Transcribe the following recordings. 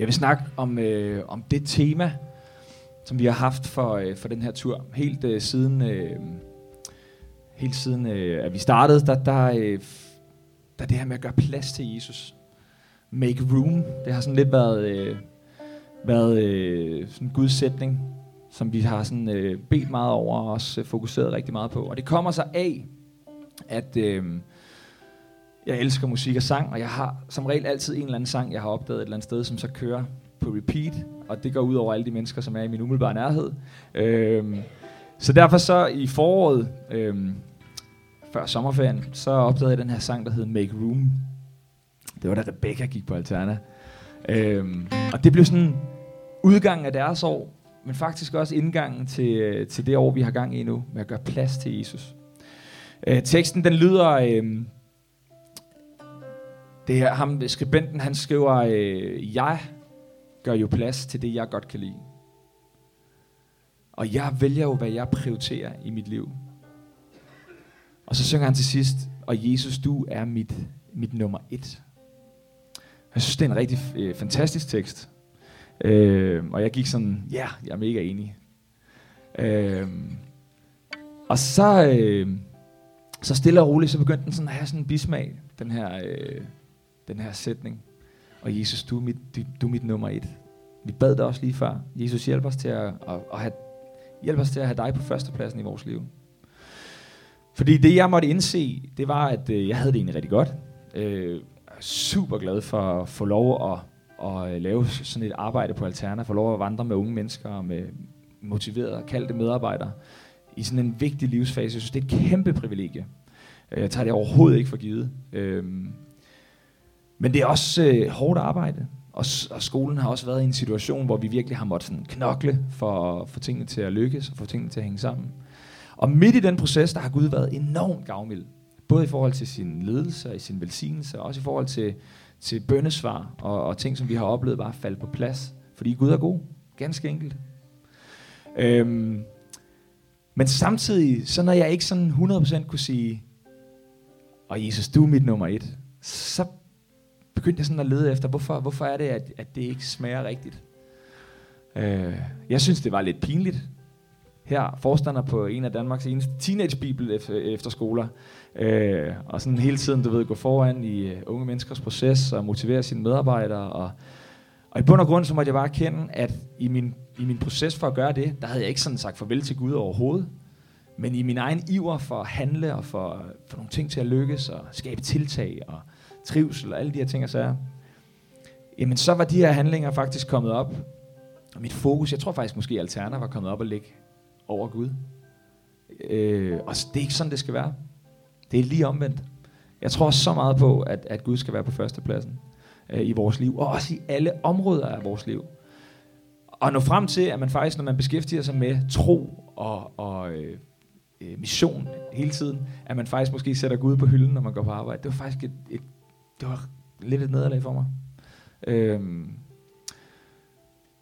Jeg vil snakke om, øh, om det tema, som vi har haft for, øh, for den her tur. Helt øh, siden, øh, helt siden øh, at vi startede, der, der, øh, der er det her med at gøre plads til Jesus. Make room. Det har sådan lidt været, øh, været øh, sådan en gudsætning, som vi har sådan, øh, bedt meget over og også fokuseret rigtig meget på. Og det kommer sig af, at... Øh, jeg elsker musik og sang, og jeg har som regel altid en eller anden sang, jeg har opdaget et eller andet sted, som så kører på repeat, og det går ud over alle de mennesker, som er i min umiddelbare nærhed. Øhm, så derfor så i foråret, øhm, før sommerferien, så opdagede jeg den her sang, der hed Make Room. Det var da Rebecca gik på Alterna. Øhm, og det blev sådan udgangen af deres år, men faktisk også indgangen til, øh, til det år, vi har gang i nu, med at gøre plads til Jesus. Øh, teksten den lyder... Øh, det her, ham, skribenten, han skriver, øh, jeg gør jo plads til det, jeg godt kan lide. Og jeg vælger jo, hvad jeg prioriterer i mit liv. Og så synger han til sidst, og Jesus, du er mit, mit nummer et. Jeg synes, det er en rigtig øh, fantastisk tekst. Øh, og jeg gik sådan, ja, yeah, jeg er mega enig. Øh, og så, øh, så stille og roligt, så begyndte den sådan at have sådan en bismag, den her, øh, den her sætning. Og Jesus, du er mit, du, du er mit nummer et. Vi bad dig også lige før. Jesus, hjælp os til at, at, at have, hjælp os til at have dig på førstepladsen i vores liv. Fordi det, jeg måtte indse, det var, at øh, jeg havde det egentlig rigtig godt. Øh, super glad for at få lov at, at øh, lave sådan et arbejde på Alterna, få lov at vandre med unge mennesker og med motiverede og kaldte medarbejdere i sådan en vigtig livsfase. Jeg synes, det er et kæmpe privilegie. Øh, jeg tager det overhovedet ikke for givet. Øh, men det er også øh, hårdt arbejde. Og, og skolen har også været i en situation, hvor vi virkelig har måttet sådan knokle for at få tingene til at lykkes og få tingene til at hænge sammen. Og midt i den proces, der har Gud været enormt gavmild. Både i forhold til sin ledelse og i sin velsignelse, og også i forhold til, til bøndesvar og, og ting, som vi har oplevet bare falde på plads. Fordi Gud er god. Ganske enkelt. Øhm, men samtidig, så når jeg ikke sådan 100% kunne sige, og Jesus, du er mit nummer et, så begyndte jeg sådan at lede efter, hvorfor, hvorfor er det, at, at det ikke smager rigtigt. Øh, jeg synes, det var lidt pinligt. Her, forstander på en af Danmarks eneste teenage efter, efterskoler, øh, og sådan hele tiden, du ved, gå foran i uh, unge menneskers proces og motivere sine medarbejdere. Og, og i bund og grund, så måtte jeg bare erkende, at i min, i min proces for at gøre det, der havde jeg ikke sådan sagt farvel til Gud overhovedet. Men i min egen iver for at handle og for, for nogle ting til at lykkes og skabe tiltag og trivsel og alle de her ting og sager, jamen så var de her handlinger faktisk kommet op. Og mit fokus, jeg tror faktisk måske Alterna var kommet op og ligge over Gud. Øh, og det er ikke sådan, det skal være. Det er lige omvendt. Jeg tror så meget på, at, at Gud skal være på førstepladsen øh, i vores liv, og også i alle områder af vores liv. Og nå frem til, at man faktisk, når man beskæftiger sig med tro og, og øh, øh mission hele tiden, at man faktisk måske sætter Gud på hylden, når man går på arbejde. Det var faktisk et, et det var lidt et nederlag for mig. Øhm,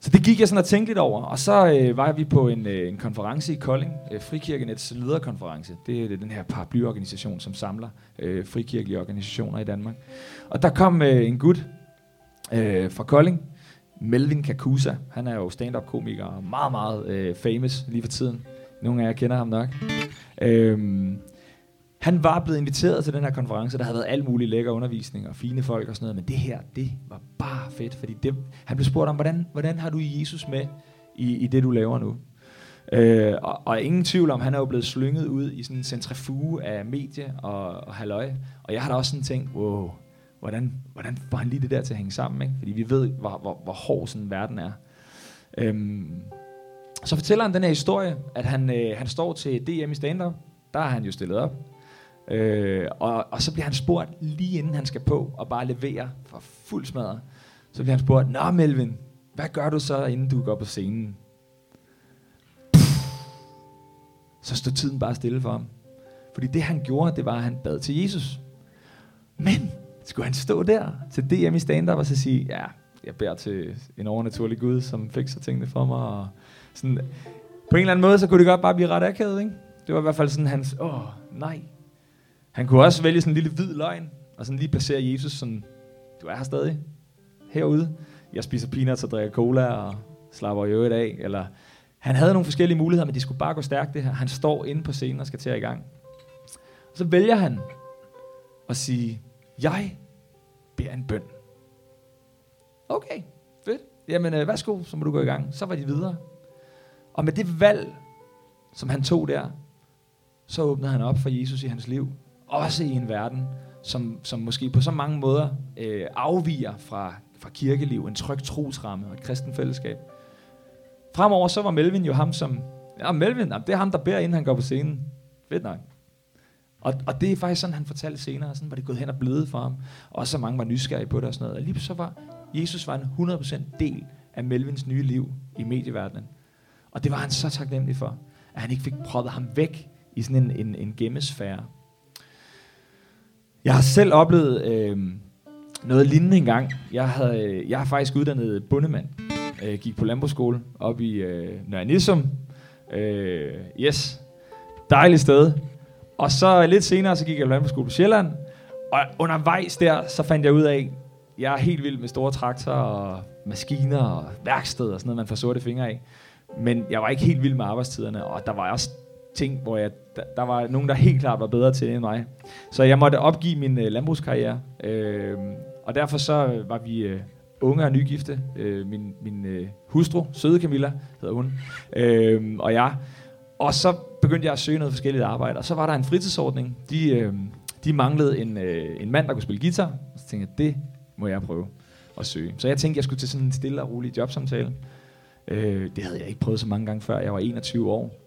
så det gik jeg sådan og tænkte lidt over, og så øh, var vi på en, øh, en konference i Kolding, øh, Frikirkenets lederkonference. Det er den her paraplyorganisation, som samler øh, frikirkelige organisationer i Danmark. Og der kom øh, en gut øh, fra Kolding, Melvin Kakusa. Han er jo stand-up-komiker og meget, meget øh, famous lige for tiden. Nogle af jer kender ham nok. Øhm, han var blevet inviteret til den her konference, der havde været alt muligt lækker undervisning og fine folk og sådan noget, men det her, det var bare fedt, fordi det, han blev spurgt om, hvordan, hvordan har du Jesus med i, i det, du laver nu? Øh, og, og ingen tvivl om, han er jo blevet slynget ud i sådan en centrifuge af medie og, og halløj. Og jeg har da også sådan tænkt, wow, hvordan, hvordan får han lige det der til at hænge sammen? Ikke? Fordi vi ved, hvor, hvor, hvor hård sådan verden er. Øhm, så fortæller han den her historie, at han, øh, han står til DM i stand-up. Der har han jo stillet op. Øh, og, og så bliver han spurgt lige inden han skal på og bare levere for fuld smadret. Så bliver han spurgt, Nå Melvin, hvad gør du så, inden du går på scenen? Så stod tiden bare stille for ham. Fordi det han gjorde, det var, at han bad til Jesus. Men skulle han stå der til DM i stand-up og så sige, ja, jeg beder til en overnaturlig Gud, som fikser tingene for mig. Og sådan, på en eller anden måde, så kunne det godt bare blive ret akavet, ikke? Det var i hvert fald sådan hans, åh, nej, han kunne også vælge sådan en lille hvid løgn, og sådan lige placere Jesus sådan, du er her stadig, herude. jeg spiser peanuts og drikker cola og slapper i øvrigt af. Eller, han havde nogle forskellige muligheder, men de skulle bare gå stærkt det her. Han står inde på scenen og skal til at i gang. Og så vælger han at sige, jeg beder en bøn. Okay, fedt. Jamen, øh, værsgo, så må du gå i gang. Så var de videre. Og med det valg, som han tog der, så åbnede han op for Jesus i hans liv. Også i en verden, som, som måske på så mange måder øh, afviger fra, fra kirkeliv, en tryg trosramme og et kristen fællesskab. Fremover så var Melvin jo ham, som... Ja, Melvin, det er ham, der beder, inden han går på scenen. Fedt nok. Og, og det er faktisk sådan, han fortalte senere, sådan var det gået hen og blevet for ham. Og så mange var nysgerrige på det og sådan noget. Og lige så var Jesus var en 100% del af Melvins nye liv i medieverdenen. Og det var han så taknemmelig for, at han ikke fik proppet ham væk i sådan en, en, en gemmesfære. Jeg har selv oplevet øh, noget lignende engang. Jeg, havde, øh, jeg har faktisk uddannet bundemand. Jeg øh, gik på landbrugsskole op i øh, Nørre Nissum. Øh, yes, dejligt sted. Og så lidt senere, så gik jeg på landbrugsskole på Sjælland. Og undervejs der, så fandt jeg ud af, jeg er helt vild med store traktorer og maskiner og værksted og sådan noget, man får sorte fingre af. Men jeg var ikke helt vild med arbejdstiderne, og der var også ting, hvor jeg, der, der var nogen, der helt klart var bedre til end mig. Så jeg måtte opgive min øh, landbrugskarriere, øh, og derfor så øh, var vi øh, unge og nygifte. Øh, min min øh, hustru, søde Camilla hedder hun, øh, og jeg. Og så begyndte jeg at søge noget forskelligt arbejde, og så var der en fritidsordning. De, øh, de manglede en, øh, en mand, der kunne spille guitar, og så tænkte jeg, det må jeg prøve at søge. Så jeg tænkte, jeg skulle til sådan en stille og rolig jobsamtale. Øh, det havde jeg ikke prøvet så mange gange før. Jeg var 21 år.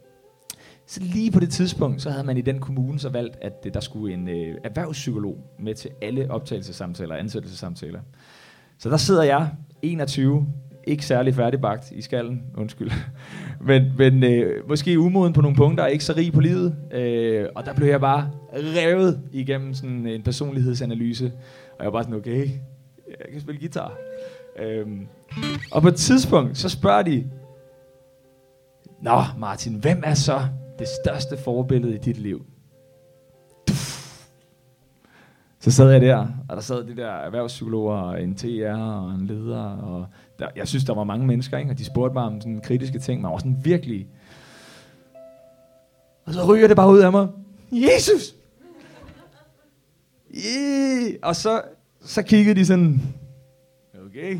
Så lige på det tidspunkt, så havde man i den kommune så valgt, at der skulle en øh, erhvervspsykolog med til alle optagelsessamtaler og ansættelsessamtaler. Så der sidder jeg, 21, ikke særlig færdigbagt i skallen, undskyld. men men øh, måske umoden på nogle punkter, ikke så rig på livet. Øh, og der blev jeg bare revet igennem sådan en personlighedsanalyse. Og jeg var bare sådan, okay, jeg kan spille guitar. Øh, og på et tidspunkt, så spørger de, Nå Martin, hvem er så det største forbillede i dit liv? Så sad jeg der, og der sad de der erhvervspsykologer, og en TR og en leder, og der, jeg synes, der var mange mennesker, ikke? og de spurgte mig om sådan kritiske ting, men var sådan virkelig... Og så ryger det bare ud af mig. Jesus! Yeah! Og så, så kiggede de sådan, okay.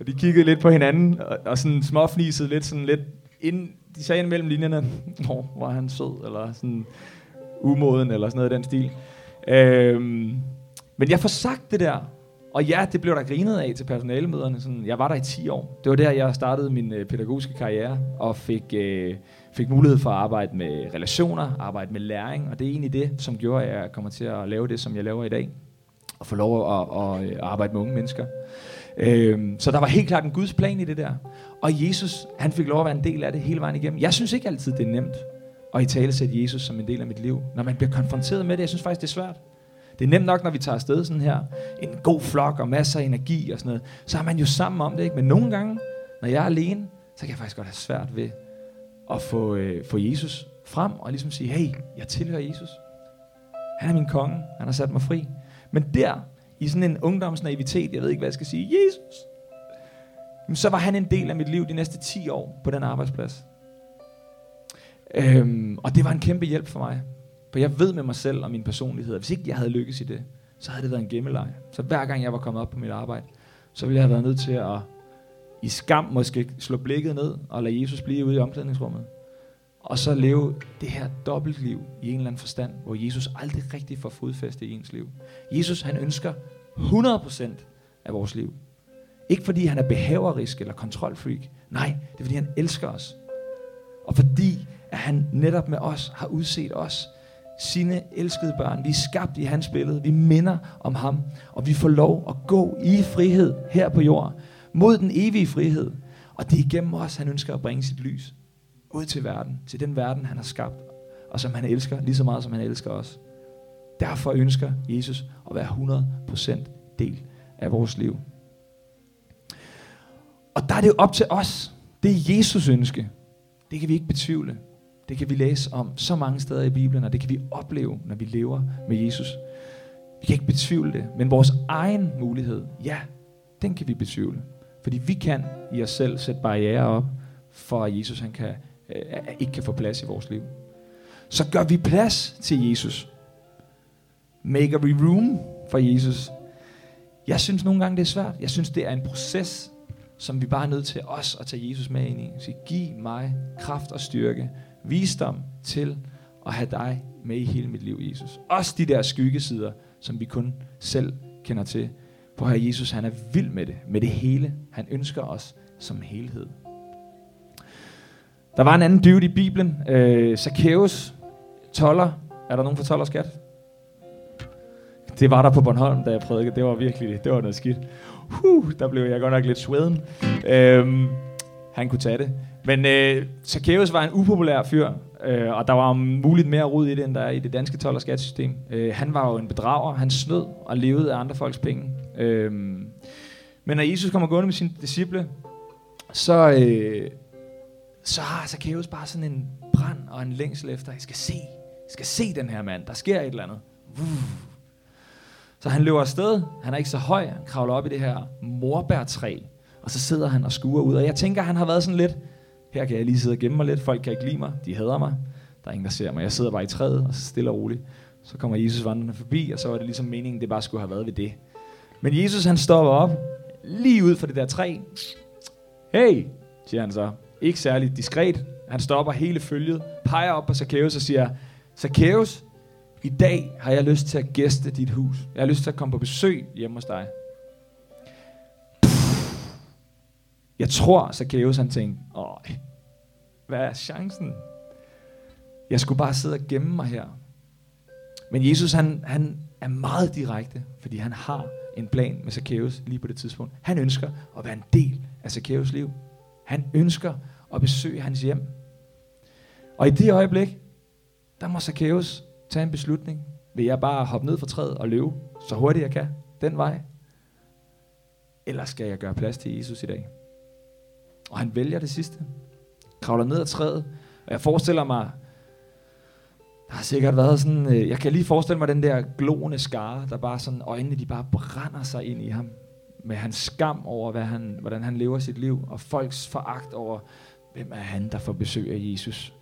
Og de kiggede lidt på hinanden, og, og sådan småfnisede lidt, sådan lidt ind, de sagde ind mellem linjerne, hvor var han sød, eller sådan umoden, eller sådan noget i den stil. Øhm, men jeg får sagt det der, og ja, det blev der grinet af til personalemøderne. Sådan, jeg var der i 10 år. Det var der, jeg startede min øh, pædagogiske karriere, og fik, øh, fik mulighed for at arbejde med relationer, arbejde med læring, og det er egentlig det, som gjorde, at jeg kommer til at lave det, som jeg laver i dag, og få lov at, at, at arbejde med unge mennesker. Øhm, så der var helt klart en Guds plan i det der. Og Jesus, han fik lov at være en del af det hele vejen igennem. Jeg synes ikke altid, det er nemt at i tale sætte Jesus som en del af mit liv. Når man bliver konfronteret med det, jeg synes faktisk, det er svært. Det er nemt nok, når vi tager afsted sådan her, en god flok og masser af energi og sådan noget, så er man jo sammen om det, ikke? Men nogle gange, når jeg er alene, så kan jeg faktisk godt have svært ved at få, øh, få Jesus frem og ligesom sige, hey, jeg tilhører Jesus. Han er min konge, han har sat mig fri. Men der, i sådan en ungdomsnaivitet, jeg ved ikke, hvad jeg skal sige, Jesus, men så var han en del af mit liv de næste 10 år på den arbejdsplads. Øhm, og det var en kæmpe hjælp for mig. For jeg ved med mig selv og min personlighed, at hvis ikke jeg havde lykkes i det, så havde det været en gemmeleg. Så hver gang jeg var kommet op på mit arbejde, så ville jeg have været nødt til at i skam måske slå blikket ned og lade Jesus blive ude i omklædningsrummet. Og så leve det her dobbeltliv i en eller anden forstand, hvor Jesus aldrig rigtig får fodfæste i ens liv. Jesus han ønsker 100% af vores liv. Ikke fordi han er behaverisk eller kontrolfreak. Nej, det er fordi han elsker os. Og fordi at han netop med os har udset os, sine elskede børn. Vi er skabt i hans billede. Vi minder om ham. Og vi får lov at gå i frihed her på jorden. Mod den evige frihed. Og det er igennem os, han ønsker at bringe sit lys. Ud til verden. Til den verden, han har skabt. Og som han elsker lige så meget, som han elsker os. Derfor ønsker Jesus at være 100% del af vores liv. Og der er det jo op til os. Det er Jesus ønske. Det kan vi ikke betvivle. Det kan vi læse om så mange steder i Bibelen, og det kan vi opleve, når vi lever med Jesus. Vi kan ikke betvivle det, men vores egen mulighed, ja, den kan vi betvivle. Fordi vi kan i os selv sætte barriere op, for at Jesus han kan, øh, ikke kan få plads i vores liv. Så gør vi plads til Jesus. Make a room for Jesus. Jeg synes nogle gange, det er svært. Jeg synes, det er en proces, som vi bare er nødt til os at tage Jesus med ind i. Så giv mig kraft og styrke, visdom til at have dig med i hele mit liv, Jesus. Også de der skyggesider, som vi kun selv kender til. For her Jesus, han er vild med det, med det hele. Han ønsker os som helhed. Der var en anden dude i Bibelen, øh, Zacchaeus, toller. Er der nogen for toller skat? Det var der på Bornholm, da jeg prædikede. Det var virkelig, det var noget skidt. Huh, der blev jeg godt nok lidt sveden. Øhm, han kunne tage det. Men øh, Zacchaeus var en upopulær fyr, øh, og der var muligt mere rod i det, end der er i det danske tolv- og skattesystem. Øh, han var jo en bedrager. Han snød og levede af andre folks penge. Øh, men når Jesus kommer gående med sine disciple, så, øh, så har Zacchaeus bare sådan en brand og en længsel efter, jeg skal se, jeg skal se den her mand, der sker et eller andet. Så han løber afsted, han er ikke så høj, han kravler op i det her morbærtræ, og så sidder han og skuer ud. Og jeg tænker, han har været sådan lidt, her kan jeg lige sidde og gemme mig lidt, folk kan ikke lide mig, de hader mig, der er ingen, der ser mig. Jeg sidder bare i træet, og så stille og roligt. Så kommer Jesus vandrende forbi, og så var det ligesom meningen, det bare skulle have været ved det. Men Jesus han stopper op, lige ud for det der træ. Hey, siger han så. Ikke særlig diskret. Han stopper hele følget, peger op på Zacchaeus og siger, Zacchaeus, i dag har jeg lyst til at gæste dit hus. Jeg har lyst til at komme på besøg hjemme hos dig. Jeg tror, Zacchaeus han tænkte, Åh, hvad er chancen? Jeg skulle bare sidde og gemme mig her. Men Jesus han, han er meget direkte, fordi han har en plan med Zacchaeus lige på det tidspunkt. Han ønsker at være en del af Zacchaeus liv. Han ønsker og besøge hans hjem. Og i det øjeblik, der må Zacchaeus tage en beslutning. Vil jeg bare hoppe ned fra træet og løbe så hurtigt jeg kan den vej? Eller skal jeg gøre plads til Jesus i dag? Og han vælger det sidste. Kravler ned ad træet. Og jeg forestiller mig, der har sikkert været sådan, øh, jeg kan lige forestille mig den der glående skare, der bare sådan, øjnene de bare brænder sig ind i ham. Med hans skam over, hvad han, hvordan han lever sit liv. Og folks foragt over, hvem er han, der får besøg af Jesus.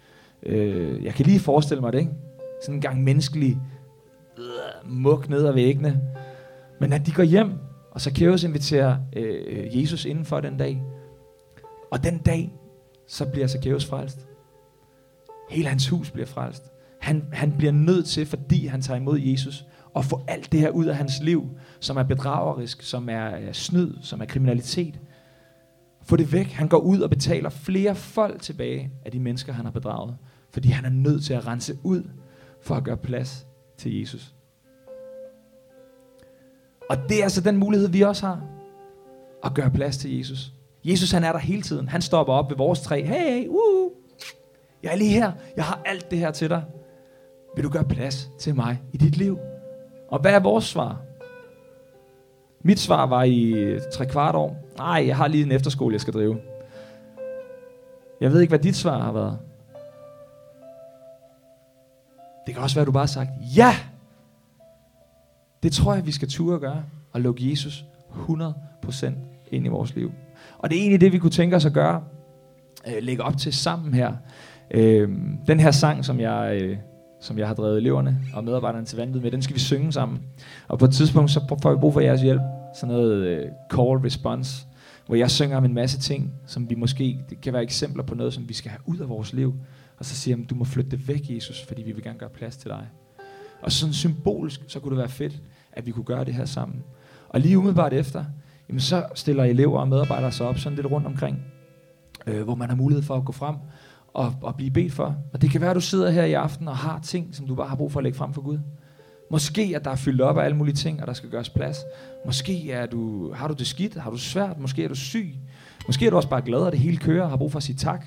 Øh, jeg kan lige forestille mig det, ikke? Sådan en gang menneskelig øh, muk ned ad væggene. Men at de går hjem, og så Zacchaeus inviterer øh, Jesus indenfor den dag. Og den dag, så bliver Zacchaeus frelst. Hele hans hus bliver frelst. Han, han bliver nødt til, fordi han tager imod Jesus, at få alt det her ud af hans liv, som er bedragerisk, som er øh, snyd, som er kriminalitet. Få det væk. Han går ud og betaler flere folk tilbage af de mennesker, han har bedraget. Fordi han er nødt til at rense ud for at gøre plads til Jesus. Og det er altså den mulighed, vi også har. At gøre plads til Jesus. Jesus han er der hele tiden. Han stopper op ved vores træ. Hey, uh, jeg er lige her. Jeg har alt det her til dig. Vil du gøre plads til mig i dit liv? Og hvad er vores svar? Mit svar var i tre kvart år. Nej, jeg har lige en efterskole, jeg skal drive. Jeg ved ikke, hvad dit svar har været. Det kan også være, at du bare har sagt, ja! Det tror jeg, vi skal ture gøre, og lukke Jesus 100% ind i vores liv. Og det er egentlig det, vi kunne tænke os at gøre, øh, lægge op til sammen her. Øh, den her sang, som jeg, øh, som jeg har drevet eleverne og medarbejderne til vanvid med, den skal vi synge sammen. Og på et tidspunkt, så får vi brug for jeres hjælp. Sådan noget øh, call response, hvor jeg synger om en masse ting, som vi måske, det kan være eksempler på noget, som vi skal have ud af vores liv. Og så siger jeg, du må flytte det væk, Jesus, fordi vi vil gerne gøre plads til dig. Og sådan symbolisk, så kunne det være fedt, at vi kunne gøre det her sammen. Og lige umiddelbart efter, jamen så stiller elever og medarbejdere sig op sådan lidt rundt omkring, øh, hvor man har mulighed for at gå frem og, og blive bedt for. Og det kan være, at du sidder her i aften og har ting, som du bare har brug for at lægge frem for Gud. Måske at der er fyldt op af alle mulige ting, og der skal gøres plads. Måske er du, har du det skidt, har du svært, måske er du syg. Måske er du også bare glad, at det hele kører og har brug for at sige tak.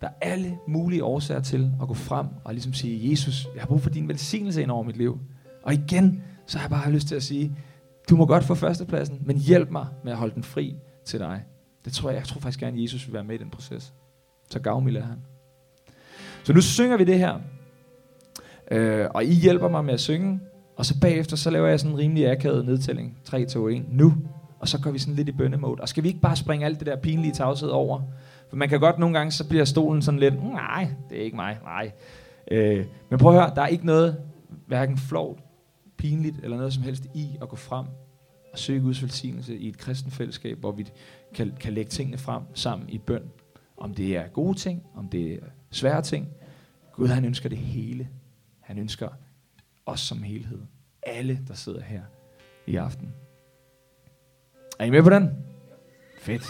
Der er alle mulige årsager til at gå frem og ligesom sige, Jesus, jeg har brug for din velsignelse ind over mit liv. Og igen, så har jeg bare lyst til at sige, du må godt få førstepladsen, men hjælp mig med at holde den fri til dig. Det tror jeg, jeg tror faktisk gerne, at Jesus vil være med i den proces. Så gavmild er han. Så nu synger vi det her. Øh, og I hjælper mig med at synge. Og så bagefter, så laver jeg sådan en rimelig akavet nedtælling. 3, 2, 1. Nu. og så går vi sådan lidt i bønnemode. Og skal vi ikke bare springe alt det der pinlige tavshed over? For man kan godt nogle gange, så bliver stolen sådan lidt, mm, nej, det er ikke mig, nej. Øh, men prøv at høre, der er ikke noget, hverken flovt, pinligt eller noget som helst i at gå frem og søge Guds velsignelse i et kristen fællesskab, hvor vi kan, kan lægge tingene frem sammen i bøn. Om det er gode ting, om det er svære ting. Gud han ønsker det hele. Han ønsker os som helhed. Alle, der sidder her i aften. Er I med på den? Fedt.